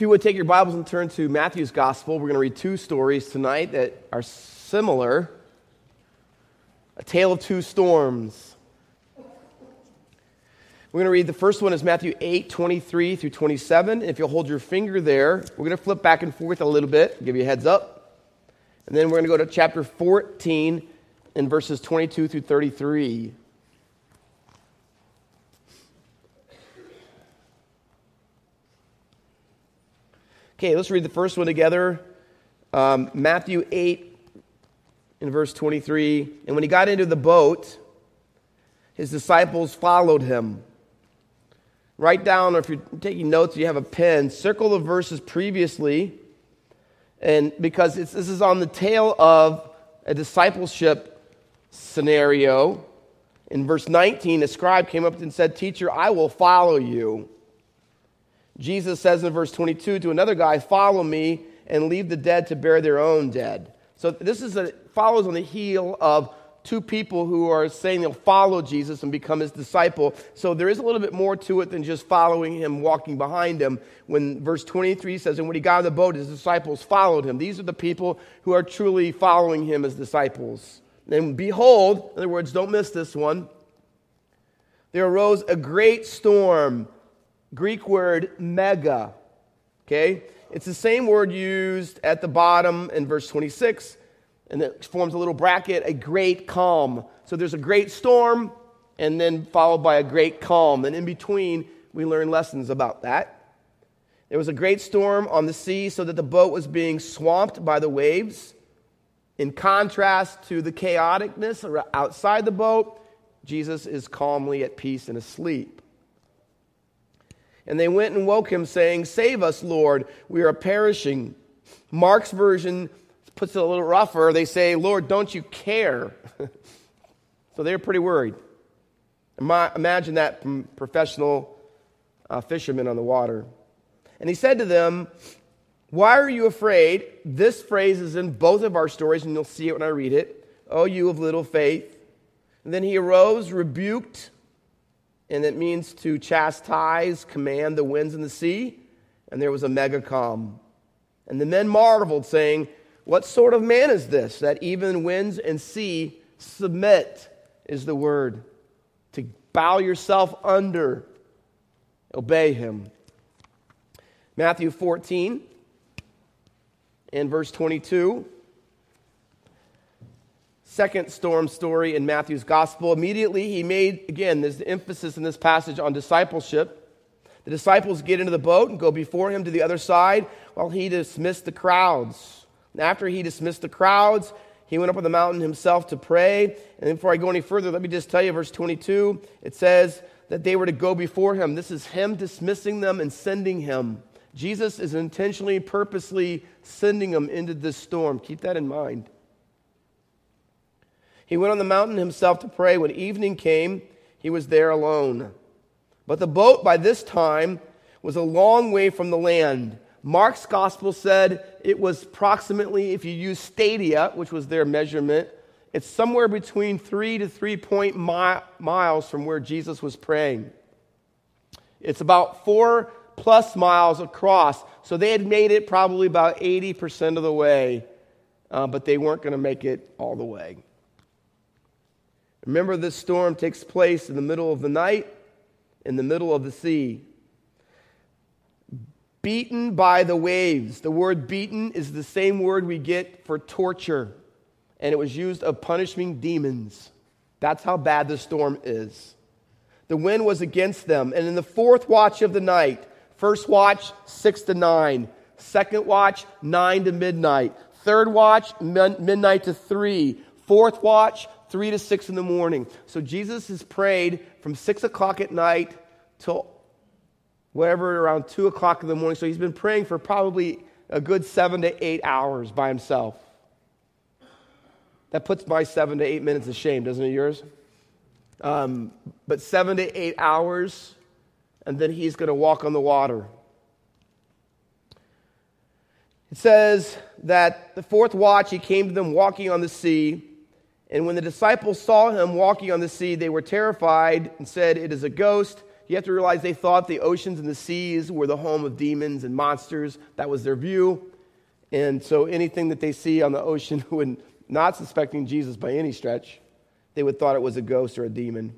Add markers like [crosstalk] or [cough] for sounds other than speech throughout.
If you would take your Bibles and turn to Matthew's Gospel, we're going to read two stories tonight that are similar a tale of two storms. We're going to read the first one is Matthew 8, 23 through 27. If you'll hold your finger there, we're going to flip back and forth a little bit, give you a heads up. And then we're going to go to chapter 14 in verses 22 through 33. Okay, let's read the first one together. Um, Matthew 8, in verse 23. And when he got into the boat, his disciples followed him. Write down, or if you're taking notes, you have a pen, circle the verses previously. And because this is on the tail of a discipleship scenario. In verse 19, a scribe came up and said, Teacher, I will follow you. Jesus says in verse 22 to another guy, Follow me and leave the dead to bury their own dead. So this is a, follows on the heel of two people who are saying they'll follow Jesus and become his disciple. So there is a little bit more to it than just following him, walking behind him. When verse 23 says, And when he got on the boat, his disciples followed him. These are the people who are truly following him as disciples. And behold, in other words, don't miss this one, there arose a great storm Greek word mega. Okay? It's the same word used at the bottom in verse 26, and it forms a little bracket, a great calm. So there's a great storm, and then followed by a great calm. And in between, we learn lessons about that. There was a great storm on the sea, so that the boat was being swamped by the waves. In contrast to the chaoticness outside the boat, Jesus is calmly at peace and asleep. And they went and woke him, saying, Save us, Lord, we are perishing. Mark's version puts it a little rougher. They say, Lord, don't you care? [laughs] so they're pretty worried. Imagine that from professional uh, fishermen on the water. And he said to them, Why are you afraid? This phrase is in both of our stories, and you'll see it when I read it. Oh, you of little faith. And then he arose, rebuked and it means to chastise, command the winds and the sea. And there was a mega calm. And the men marveled, saying, What sort of man is this that even winds and sea submit? Is the word. To bow yourself under, obey him. Matthew 14 and verse 22 second storm story in Matthew's gospel. Immediately, he made, again, there's the emphasis in this passage on discipleship. The disciples get into the boat and go before him to the other side while he dismissed the crowds. And after he dismissed the crowds, he went up on the mountain himself to pray. And before I go any further, let me just tell you, verse 22, it says that they were to go before him. This is him dismissing them and sending him. Jesus is intentionally, purposely sending them into this storm. Keep that in mind. He went on the mountain himself to pray. When evening came, he was there alone. But the boat by this time was a long way from the land. Mark's gospel said it was approximately, if you use stadia, which was their measurement, it's somewhere between three to three point mi- miles from where Jesus was praying. It's about four plus miles across. So they had made it probably about 80% of the way, uh, but they weren't going to make it all the way. Remember, this storm takes place in the middle of the night, in the middle of the sea. Beaten by the waves. The word beaten is the same word we get for torture, and it was used of punishing demons. That's how bad the storm is. The wind was against them, and in the fourth watch of the night, first watch, six to nine, second watch, nine to midnight, third watch, midnight to three, fourth watch, 3 to 6 in the morning. So Jesus has prayed from 6 o'clock at night till whatever, around 2 o'clock in the morning. So he's been praying for probably a good 7 to 8 hours by himself. That puts my 7 to 8 minutes to shame, doesn't it, yours? Um, but 7 to 8 hours, and then he's going to walk on the water. It says that the fourth watch, he came to them walking on the sea. And when the disciples saw him walking on the sea, they were terrified and said, It is a ghost. You have to realize they thought the oceans and the seas were the home of demons and monsters. That was their view. And so anything that they see on the ocean [laughs] not suspecting Jesus by any stretch, they would thought it was a ghost or a demon.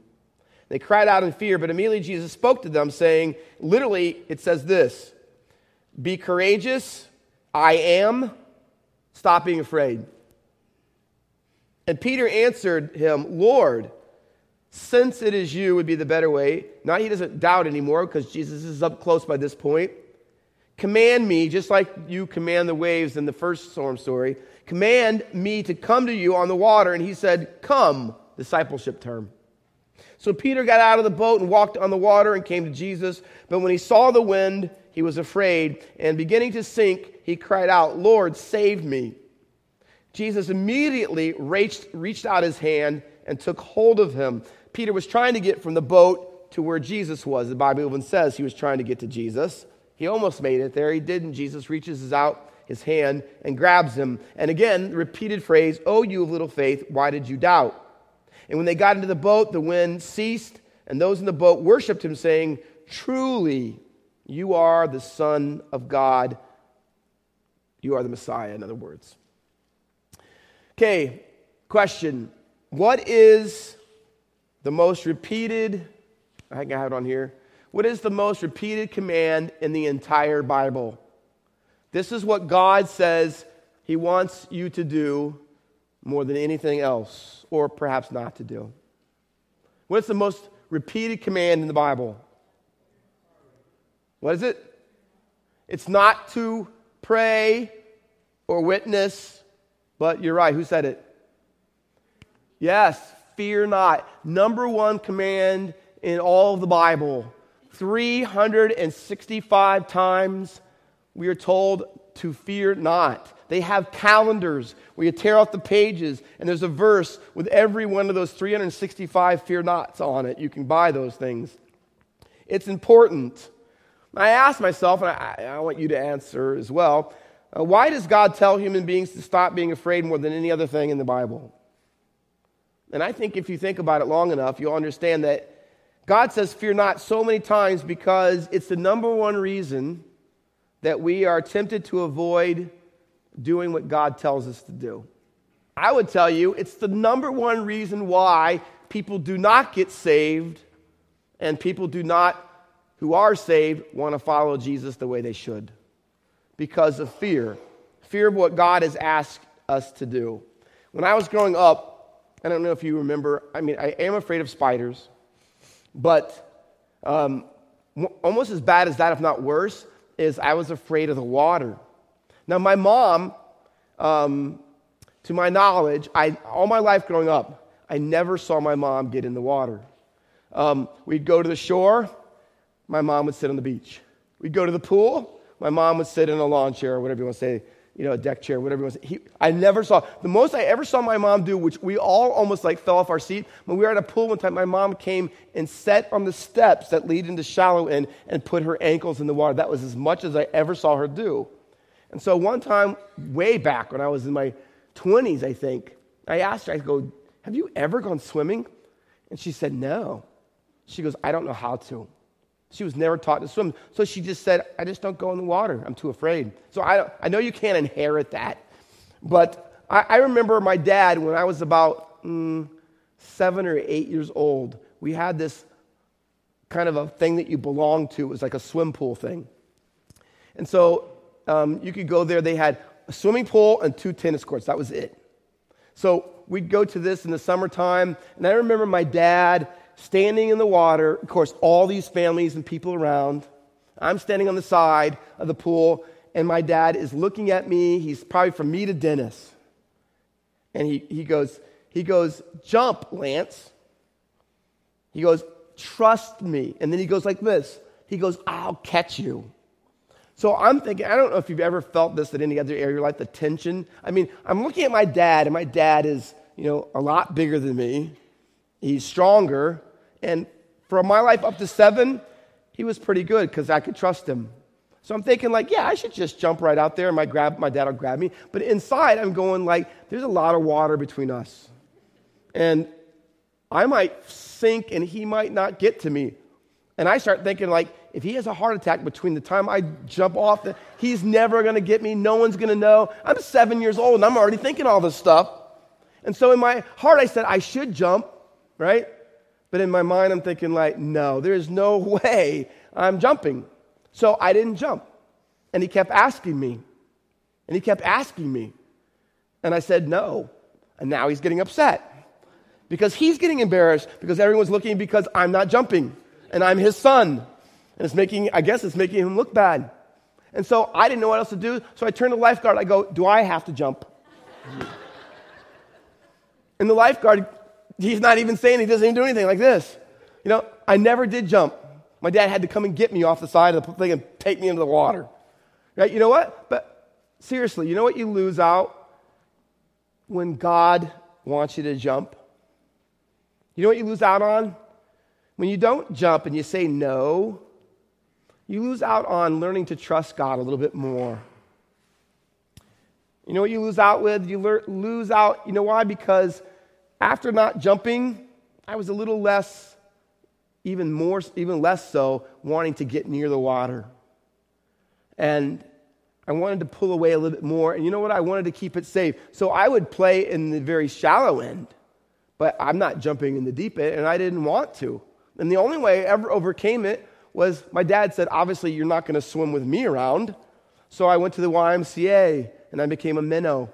They cried out in fear, but immediately Jesus spoke to them, saying, literally, it says this Be courageous, I am, stop being afraid. And Peter answered him, Lord, since it is you would be the better way. Now he doesn't doubt anymore because Jesus is up close by this point. Command me, just like you command the waves in the first storm story, command me to come to you on the water. And he said, Come, discipleship term. So Peter got out of the boat and walked on the water and came to Jesus. But when he saw the wind, he was afraid. And beginning to sink, he cried out, Lord, save me. Jesus immediately reached, reached out his hand and took hold of him. Peter was trying to get from the boat to where Jesus was. The Bible even says he was trying to get to Jesus. He almost made it there. He didn't. Jesus reaches out his hand and grabs him. And again, repeated phrase, Oh, you of little faith, why did you doubt? And when they got into the boat, the wind ceased, and those in the boat worshiped him, saying, Truly, you are the Son of God. You are the Messiah, in other words. Okay, question. What is the most repeated, I think I have it on here. What is the most repeated command in the entire Bible? This is what God says He wants you to do more than anything else, or perhaps not to do? What's the most repeated command in the Bible? What is it? It's not to pray or witness, but you're right. Who said it? Yes, fear not. Number one command in all of the Bible. 365 times we are told to fear not. They have calendars where you tear off the pages, and there's a verse with every one of those 365 fear nots on it. You can buy those things. It's important. I ask myself, and I, I want you to answer as well uh, why does God tell human beings to stop being afraid more than any other thing in the Bible? And I think if you think about it long enough, you'll understand that God says, Fear not, so many times because it's the number one reason that we are tempted to avoid doing what God tells us to do. I would tell you it's the number one reason why people do not get saved and people do not, who are saved, want to follow Jesus the way they should because of fear fear of what God has asked us to do. When I was growing up, I don't know if you remember, I mean, I am afraid of spiders, but um, almost as bad as that, if not worse, is I was afraid of the water. Now, my mom, um, to my knowledge, I, all my life growing up, I never saw my mom get in the water. Um, we'd go to the shore, my mom would sit on the beach. We'd go to the pool, my mom would sit in a lawn chair or whatever you want to say, you know, a deck chair, whatever it was. He, I never saw, the most I ever saw my mom do, which we all almost like fell off our seat, when we were at a pool one time, my mom came and sat on the steps that lead into shallow end and put her ankles in the water. That was as much as I ever saw her do. And so one time, way back when I was in my 20s, I think, I asked her, I go, have you ever gone swimming? And she said, no. She goes, I don't know how to. She was never taught to swim. So she just said, I just don't go in the water. I'm too afraid. So I, I know you can't inherit that. But I, I remember my dad, when I was about mm, seven or eight years old, we had this kind of a thing that you belonged to. It was like a swim pool thing. And so um, you could go there. They had a swimming pool and two tennis courts. That was it. So we'd go to this in the summertime. And I remember my dad standing in the water. Of course, all these families and people around. I'm standing on the side of the pool, and my dad is looking at me. He's probably from me to Dennis. And he, he goes, he goes, jump, Lance. He goes, trust me. And then he goes like this. He goes, I'll catch you. So I'm thinking, I don't know if you've ever felt this at any other area of your life, the tension. I mean, I'm looking at my dad, and my dad is, you know, a lot bigger than me. He's stronger. And for my life up to seven, he was pretty good because I could trust him. So I'm thinking, like, yeah, I should just jump right out there and my, grab, my dad will grab me. But inside, I'm going, like, there's a lot of water between us. And I might sink and he might not get to me. And I start thinking, like, if he has a heart attack between the time I jump off, the, he's never going to get me. No one's going to know. I'm seven years old and I'm already thinking all this stuff. And so in my heart, I said, I should jump, right? But in my mind, I'm thinking, like, no, there's no [laughs] way I'm jumping. So I didn't jump. And he kept asking me. And he kept asking me. And I said, no. And now he's getting upset because he's getting embarrassed because everyone's looking because I'm not jumping and I'm his son. And it's making, I guess it's making him look bad. And so I didn't know what else to do. So I turned to the lifeguard. I go, Do I have to jump? [laughs] and the lifeguard, he's not even saying, he doesn't even do anything like this. You know, I never did jump. My dad had to come and get me off the side of the thing and take me into the water. Right? You know what? But seriously, you know what you lose out when God wants you to jump? You know what you lose out on? When you don't jump and you say no, you lose out on learning to trust God a little bit more. You know what you lose out with? You lose out, you know why? Because after not jumping, I was a little less, even more, even less so, wanting to get near the water. And I wanted to pull away a little bit more. And you know what? I wanted to keep it safe. So I would play in the very shallow end, but I'm not jumping in the deep end, and I didn't want to. And the only way I ever overcame it was my dad said, obviously, you're not going to swim with me around. So I went to the YMCA and I became a minnow.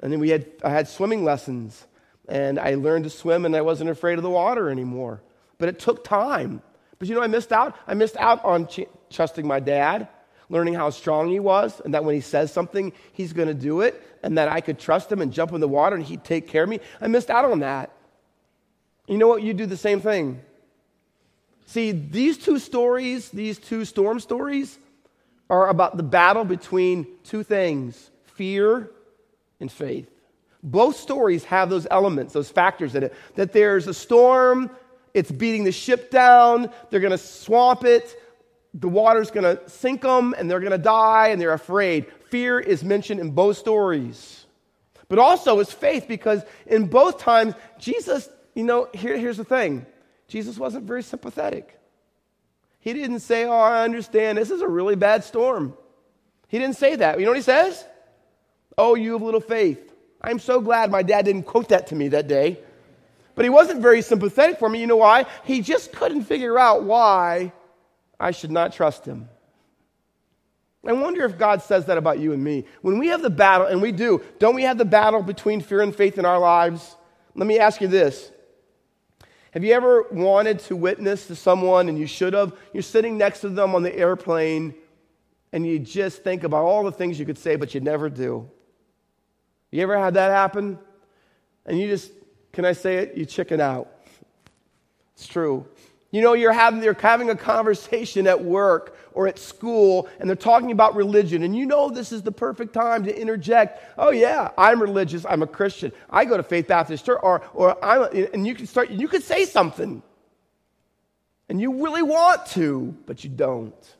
And then we had, I had swimming lessons and I learned to swim and I wasn't afraid of the water anymore. But it took time. But you know, I missed out. I missed out on ch- trusting my dad, learning how strong he was, and that when he says something, he's going to do it, and that I could trust him and jump in the water and he'd take care of me. I missed out on that. You know what? You do the same thing. See, these two stories, these two storm stories, are about the battle between two things fear and faith. Both stories have those elements, those factors in it. That there's a storm, it's beating the ship down, they're going to swamp it, the water's going to sink them, and they're going to die, and they're afraid. Fear is mentioned in both stories. But also is faith, because in both times, Jesus, you know, here, here's the thing Jesus wasn't very sympathetic. He didn't say, Oh, I understand, this is a really bad storm. He didn't say that. You know what he says? Oh, you have little faith. I'm so glad my dad didn't quote that to me that day. But he wasn't very sympathetic for me. You know why? He just couldn't figure out why I should not trust him. I wonder if God says that about you and me. When we have the battle, and we do, don't we have the battle between fear and faith in our lives? Let me ask you this have you ever wanted to witness to someone and you should have? You're sitting next to them on the airplane and you just think about all the things you could say, but you never do. You ever had that happen? And you just, can I say it? You chicken out. It's true. You know, you're having, you're having a conversation at work or at school, and they're talking about religion, and you know this is the perfect time to interject. Oh, yeah, I'm religious. I'm a Christian. I go to Faith Baptist Church, or, or I'm, and you can start, you could say something. And you really want to, but you don't.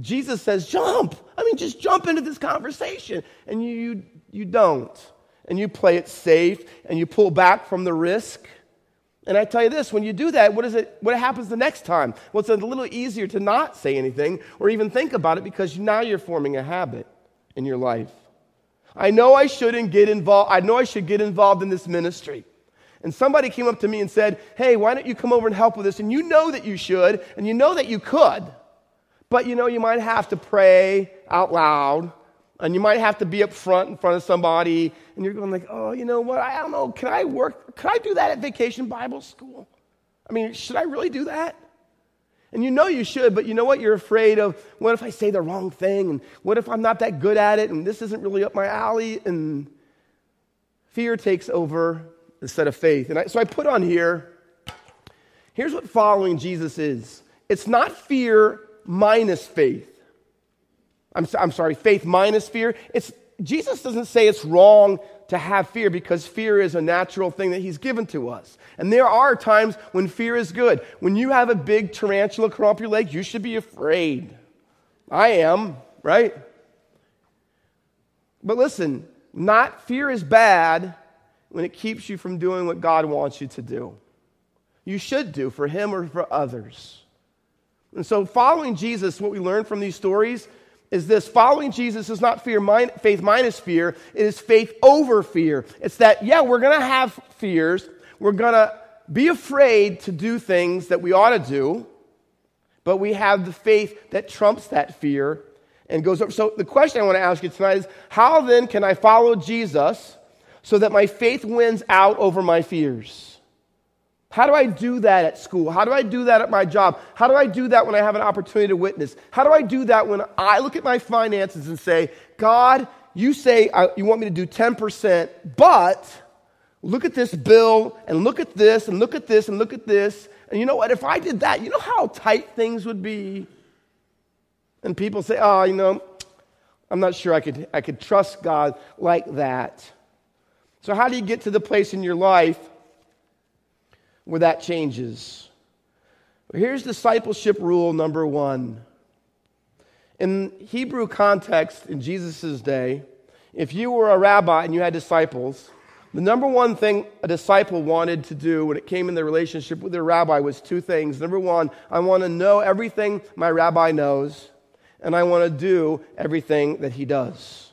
Jesus says, jump. I mean, just jump into this conversation. And you, you, you don't. And you play it safe, and you pull back from the risk. And I tell you this, when you do that, what, is it, what happens the next time? Well, it's a little easier to not say anything or even think about it because now you're forming a habit in your life. I know I shouldn't get involved. I know I should get involved in this ministry. And somebody came up to me and said, Hey, why don't you come over and help with this? And you know that you should, and you know that you could. But you know, you might have to pray out loud and you might have to be up front in front of somebody, and you're going like, oh, you know what? I don't know. Can I work? Can I do that at Vacation Bible School? I mean, should I really do that? And you know you should, but you know what? You're afraid of what if I say the wrong thing? And what if I'm not that good at it? And this isn't really up my alley? And fear takes over instead of faith. And I, so I put on here here's what following Jesus is it's not fear minus faith. I'm, I'm sorry, faith minus fear. It's, Jesus doesn't say it's wrong to have fear because fear is a natural thing that he's given to us. And there are times when fear is good. When you have a big tarantula crawl up your leg, you should be afraid. I am, right? But listen, not fear is bad when it keeps you from doing what God wants you to do. You should do for him or for others. And so, following Jesus, what we learn from these stories is this following Jesus is not fear, faith minus fear, it is faith over fear. It's that, yeah, we're going to have fears, we're going to be afraid to do things that we ought to do, but we have the faith that trumps that fear and goes over. So, the question I want to ask you tonight is how then can I follow Jesus so that my faith wins out over my fears? How do I do that at school? How do I do that at my job? How do I do that when I have an opportunity to witness? How do I do that when I look at my finances and say, God, you say I, you want me to do 10%, but look at this bill and look at this and look at this and look at this. And you know what? If I did that, you know how tight things would be? And people say, oh, you know, I'm not sure I could, I could trust God like that. So, how do you get to the place in your life where that changes. Here's discipleship rule number one. In Hebrew context, in Jesus' day, if you were a rabbi and you had disciples, the number one thing a disciple wanted to do when it came in their relationship with their rabbi was two things. Number one, I want to know everything my rabbi knows, and I want to do everything that he does.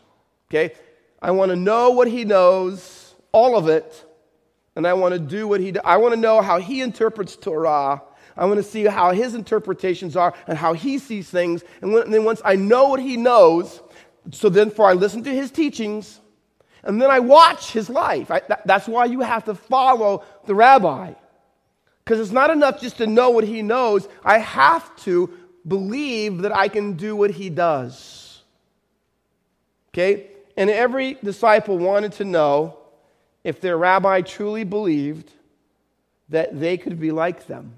Okay? I want to know what he knows, all of it, and I want to do what he does. I want to know how he interprets Torah. I want to see how his interpretations are and how he sees things. And, when, and then once I know what he knows, so then for I listen to his teachings, and then I watch his life. I, that, that's why you have to follow the rabbi. Because it's not enough just to know what he knows. I have to believe that I can do what he does. Okay? And every disciple wanted to know if their rabbi truly believed that they could be like them,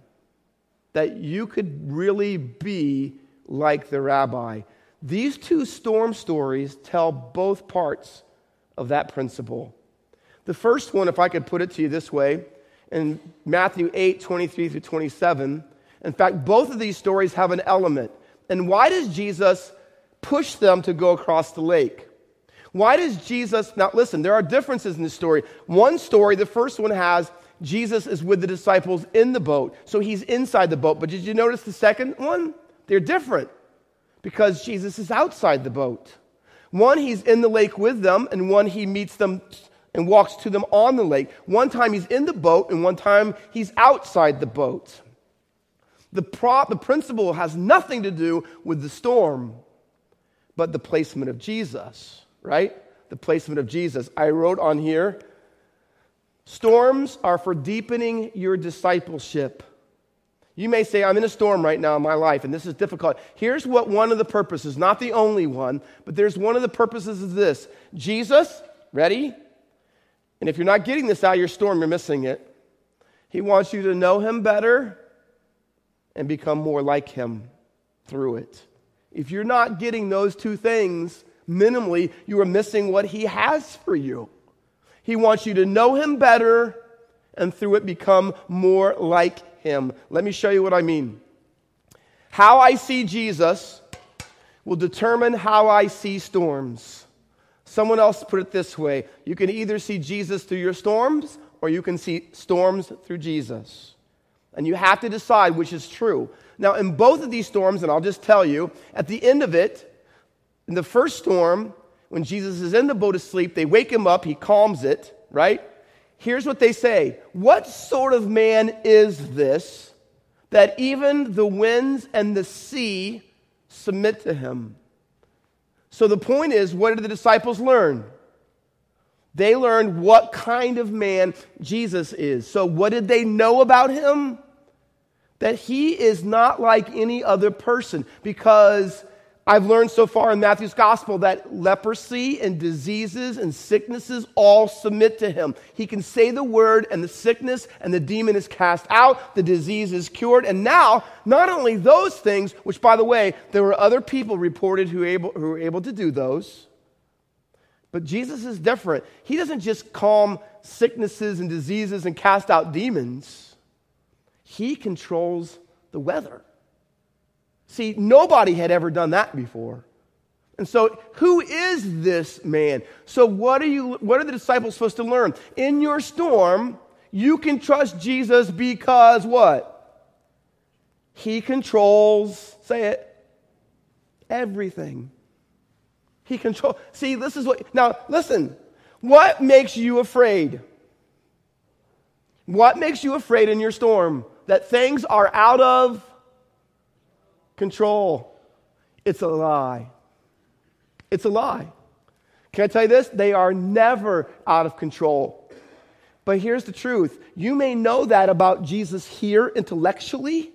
that you could really be like the rabbi. These two storm stories tell both parts of that principle. The first one, if I could put it to you this way, in Matthew 8 23 through 27, in fact, both of these stories have an element. And why does Jesus push them to go across the lake? Why does Jesus, now listen, there are differences in this story. One story, the first one has Jesus is with the disciples in the boat, so he's inside the boat. But did you notice the second one? They're different because Jesus is outside the boat. One, he's in the lake with them, and one, he meets them and walks to them on the lake. One time he's in the boat, and one time he's outside the boat. The, pro- the principle has nothing to do with the storm, but the placement of Jesus right? The placement of Jesus. I wrote on here storms are for deepening your discipleship. You may say, I'm in a storm right now in my life, and this is difficult. Here's what one of the purposes, not the only one, but there's one of the purposes is this Jesus, ready? And if you're not getting this out of your storm, you're missing it. He wants you to know him better and become more like him through it. If you're not getting those two things, minimally, you are missing what He has for you. He wants you to know Him better and through it become more like Him. Let me show you what I mean. How I see Jesus will determine how I see storms. Someone else put it this way you can either see Jesus through your storms or you can see storms through Jesus. And you have to decide which is true. Now, in both of these storms, and I'll just tell you, at the end of it, in the first storm, when Jesus is in the boat asleep, they wake him up, he calms it, right? Here's what they say What sort of man is this that even the winds and the sea submit to him? So the point is, what did the disciples learn? They learned what kind of man Jesus is. So, what did they know about him? That he is not like any other person because I've learned so far in Matthew's gospel that leprosy and diseases and sicknesses all submit to him. He can say the word, and the sickness and the demon is cast out, the disease is cured. And now, not only those things, which by the way, there were other people reported who, able, who were able to do those, but Jesus is different. He doesn't just calm sicknesses and diseases and cast out demons, he controls the weather. See, nobody had ever done that before. And so, who is this man? So, what are, you, what are the disciples supposed to learn? In your storm, you can trust Jesus because what? He controls, say it, everything. He controls. See, this is what. Now, listen. What makes you afraid? What makes you afraid in your storm? That things are out of control. It's a lie. It's a lie. Can I tell you this? They are never out of control. But here's the truth you may know that about Jesus here intellectually,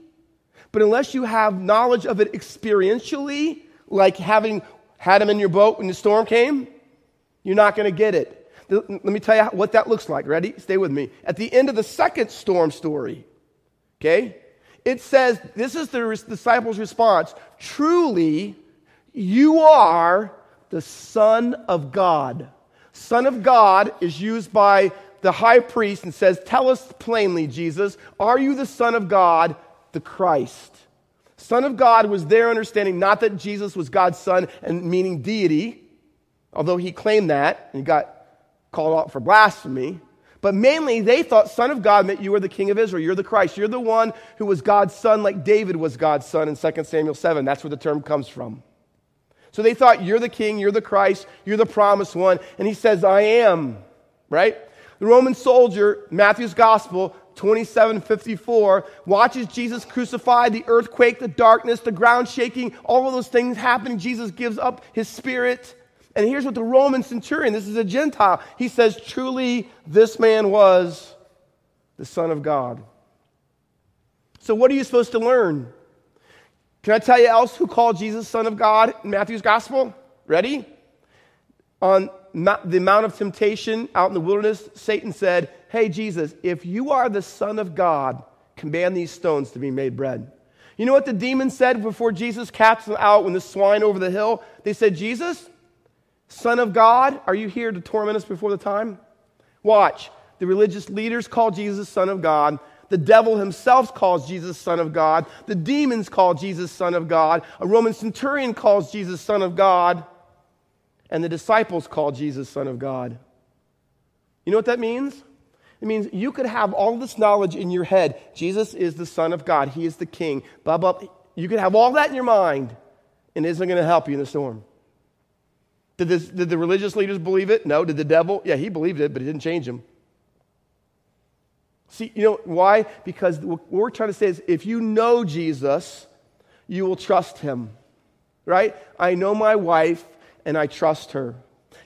but unless you have knowledge of it experientially, like having had him in your boat when the storm came, you're not going to get it. Let me tell you what that looks like. Ready? Stay with me. At the end of the second storm story, okay, it says this is the disciples' response truly, you are the Son of God. Son of God is used by the high priest and says, Tell us plainly, Jesus, are you the Son of God, the Christ? Son of God was their understanding, not that Jesus was God's Son and meaning deity, although he claimed that and got called out for blasphemy. But mainly, they thought Son of God meant you were the King of Israel. You're the Christ. You're the one who was God's son, like David was God's son in 2 Samuel 7. That's where the term comes from. So they thought, You're the King, you're the Christ, you're the promised one. And he says, I am, right? The Roman soldier, Matthew's Gospel, 2754, watches Jesus crucified, the earthquake, the darkness, the ground shaking, all of those things happening. Jesus gives up his spirit. And here's what the Roman centurion, this is a Gentile, he says, Truly, this man was the Son of God. So, what are you supposed to learn? Can I tell you else who called Jesus Son of God in Matthew's Gospel? Ready? On the Mount of Temptation out in the wilderness, Satan said, Hey, Jesus, if you are the Son of God, command these stones to be made bread. You know what the demon said before Jesus cast them out when the swine over the hill? They said, Jesus, Son of God, are you here to torment us before the time? Watch. The religious leaders call Jesus Son of God. The devil himself calls Jesus Son of God. The demons call Jesus Son of God. A Roman centurion calls Jesus Son of God and the disciples call Jesus Son of God. You know what that means? It means you could have all this knowledge in your head. Jesus is the Son of God, He is the King. Blah, blah. You could have all that in your mind, and it isn't going to help you in the storm. Did, this, did the religious leaders believe it? No. Did the devil? Yeah, he believed it, but it didn't change him. See, you know why? Because what we're trying to say is if you know Jesus, you will trust him. Right? I know my wife and I trust her.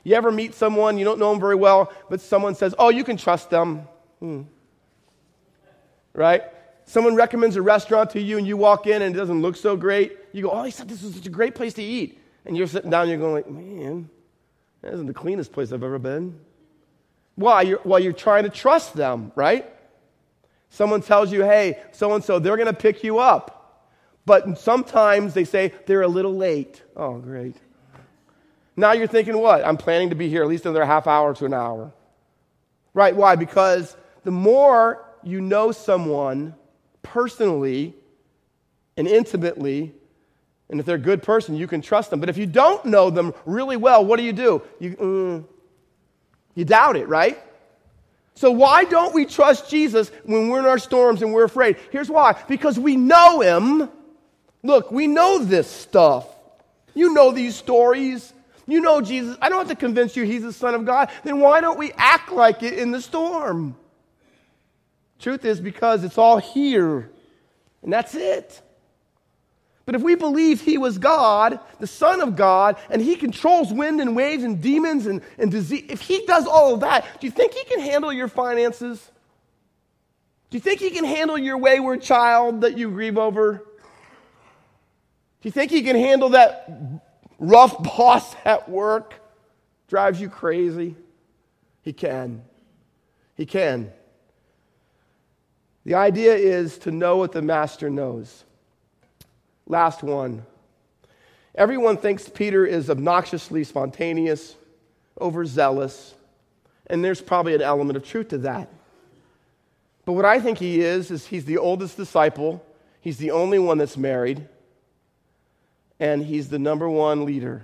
You ever meet someone, you don't know them very well, but someone says, Oh, you can trust them. Hmm. Right? Someone recommends a restaurant to you and you walk in and it doesn't look so great. You go, Oh, he said this is such a great place to eat. And you're sitting down you're going like, Man, that isn't the cleanest place I've ever been. Why? You're, well, you're trying to trust them, right? Someone tells you, hey, so and so, they're going to pick you up. But sometimes they say they're a little late. Oh, great. Now you're thinking, what? I'm planning to be here at least another half hour to an hour. Right? Why? Because the more you know someone personally and intimately, and if they're a good person, you can trust them. But if you don't know them really well, what do you do? You, mm, you doubt it, right? So, why don't we trust Jesus when we're in our storms and we're afraid? Here's why because we know Him. Look, we know this stuff. You know these stories. You know Jesus. I don't have to convince you he's the Son of God. Then why don't we act like it in the storm? Truth is because it's all here, and that's it. But if we believe he was God, the Son of God, and he controls wind and waves and demons and, and disease, if he does all of that, do you think he can handle your finances? Do you think he can handle your wayward child that you grieve over? Do you think he can handle that rough [laughs] boss at work drives you crazy? He can. He can. The idea is to know what the master knows. Last one. Everyone thinks Peter is obnoxiously spontaneous, overzealous, and there's probably an element of truth to that. But what I think he is, is he's the oldest disciple, he's the only one that's married, and he's the number one leader.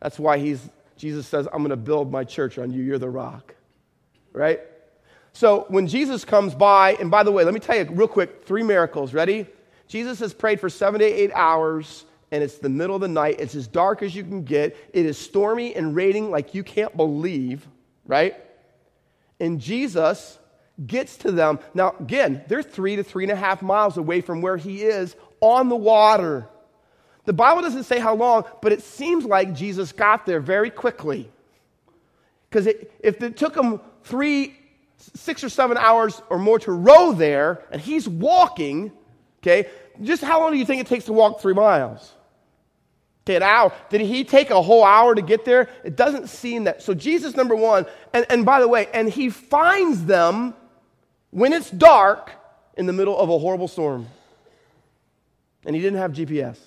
That's why he's, Jesus says, I'm going to build my church on you. You're the rock. Right? So when Jesus comes by, and by the way, let me tell you real quick three miracles. Ready? Jesus has prayed for seven to eight hours, and it's the middle of the night. It's as dark as you can get. It is stormy and raining like you can't believe, right? And Jesus gets to them. Now, again, they're three to three and a half miles away from where he is on the water. The Bible doesn't say how long, but it seems like Jesus got there very quickly. Because if it took him three, six or seven hours or more to row there, and he's walking, okay, just how long do you think it takes to walk three miles? Okay, an hour. Did he take a whole hour to get there? It doesn't seem that. So, Jesus, number one, and, and by the way, and he finds them when it's dark in the middle of a horrible storm. And he didn't have GPS.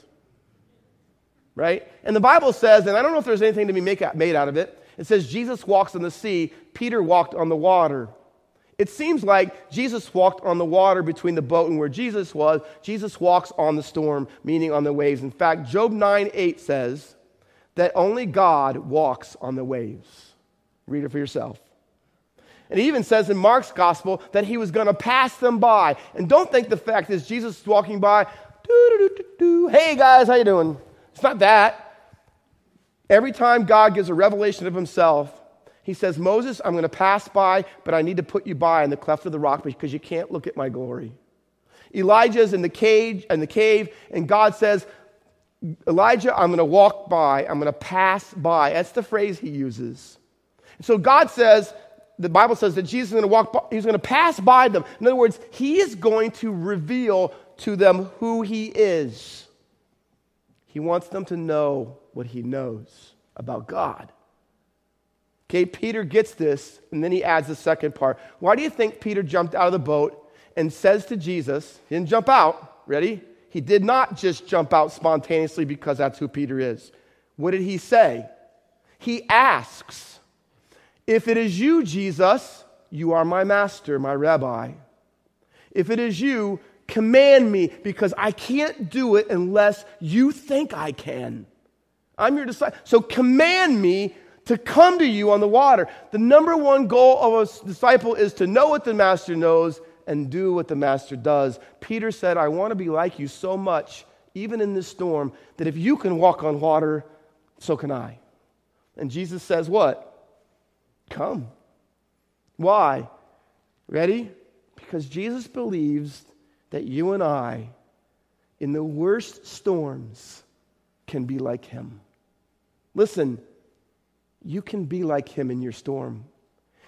Right? And the Bible says, and I don't know if there's anything to be made out of it, it says Jesus walks on the sea, Peter walked on the water. It seems like Jesus walked on the water between the boat and where Jesus was. Jesus walks on the storm, meaning on the waves. In fact, Job 9 8 says that only God walks on the waves. Read it for yourself. And he even says in Mark's gospel that he was going to pass them by. And don't think the fact is Jesus is walking by, hey guys, how you doing? It's not that. Every time God gives a revelation of himself, he says, Moses, I'm going to pass by, but I need to put you by in the cleft of the rock because you can't look at my glory. Elijah's in the cage in the cave, and God says, Elijah, I'm going to walk by, I'm going to pass by. That's the phrase he uses. So God says, the Bible says that Jesus is going to walk by, he's going to pass by them. In other words, he is going to reveal to them who he is. He wants them to know what he knows about God. Okay, Peter gets this, and then he adds the second part. Why do you think Peter jumped out of the boat and says to Jesus, he didn't jump out, ready? He did not just jump out spontaneously because that's who Peter is. What did he say? He asks, If it is you, Jesus, you are my master, my rabbi. If it is you, command me because I can't do it unless you think I can. I'm your disciple. So command me to come to you on the water. The number one goal of a disciple is to know what the master knows and do what the master does. Peter said, I want to be like you so much, even in this storm, that if you can walk on water, so can I. And Jesus says, What? Come. Why? Ready? Because Jesus believes that you and I, in the worst storms, can be like him. Listen, you can be like him in your storm.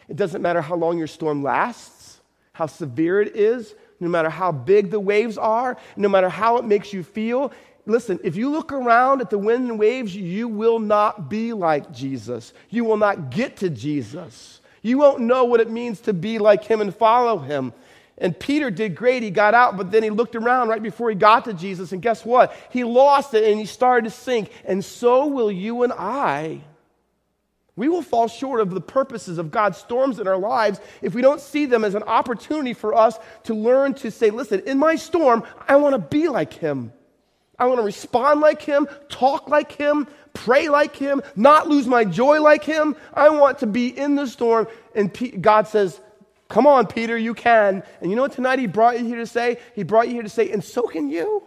It doesn't matter how long your storm lasts, how severe it is, no matter how big the waves are, no matter how it makes you feel. Listen, if you look around at the wind and waves, you will not be like Jesus. You will not get to Jesus. You won't know what it means to be like him and follow him. And Peter did great. He got out, but then he looked around right before he got to Jesus, and guess what? He lost it and he started to sink. And so will you and I. We will fall short of the purposes of God's storms in our lives if we don't see them as an opportunity for us to learn to say, listen, in my storm, I want to be like Him. I want to respond like Him, talk like Him, pray like Him, not lose my joy like Him. I want to be in the storm. And God says, Come on, Peter, you can. And you know what tonight He brought you here to say? He brought you here to say, and so can you.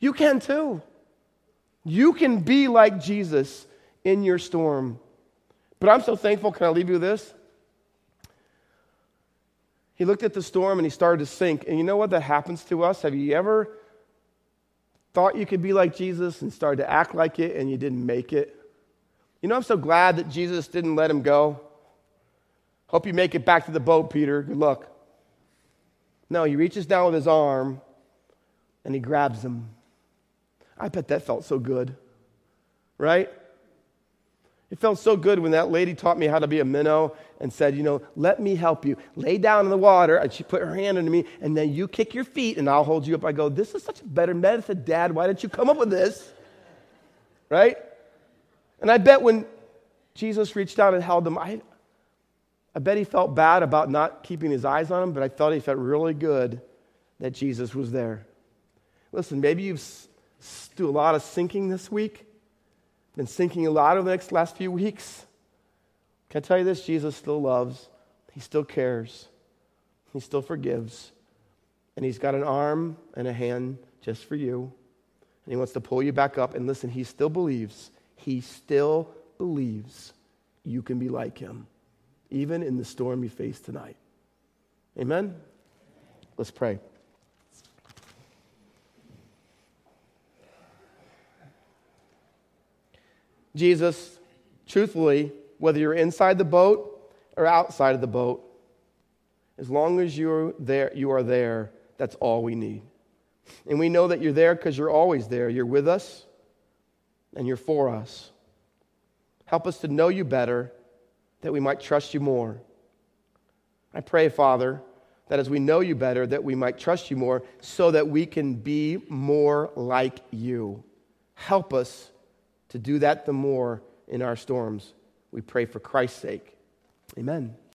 You can too. You can be like Jesus in your storm. But I'm so thankful. Can I leave you with this? He looked at the storm and he started to sink. And you know what that happens to us? Have you ever thought you could be like Jesus and started to act like it and you didn't make it? You know, I'm so glad that Jesus didn't let him go. Hope you make it back to the boat, Peter. Good luck. No, he reaches down with his arm and he grabs him. I bet that felt so good, right? It felt so good when that lady taught me how to be a minnow and said, You know, let me help you. Lay down in the water. And she put her hand under me, and then you kick your feet, and I'll hold you up. I go, This is such a better method, Dad. Why didn't you come up with this? Right? And I bet when Jesus reached out and held him, I, I bet he felt bad about not keeping his eyes on him, but I thought he felt really good that Jesus was there. Listen, maybe you've do a lot of sinking this week been sinking a lot over the next last few weeks. Can I tell you this? Jesus still loves, He still cares, He still forgives. And He's got an arm and a hand just for you. And He wants to pull you back up. And listen, He still believes, He still believes you can be like Him, even in the storm you face tonight. Amen? Let's pray. Jesus, truthfully, whether you're inside the boat or outside of the boat, as long as you're there, you are there, that's all we need. And we know that you're there because you're always there. You're with us and you're for us. Help us to know you better that we might trust you more. I pray, Father, that as we know you better, that we might trust you more so that we can be more like you. Help us to do that the more in our storms. We pray for Christ's sake. Amen.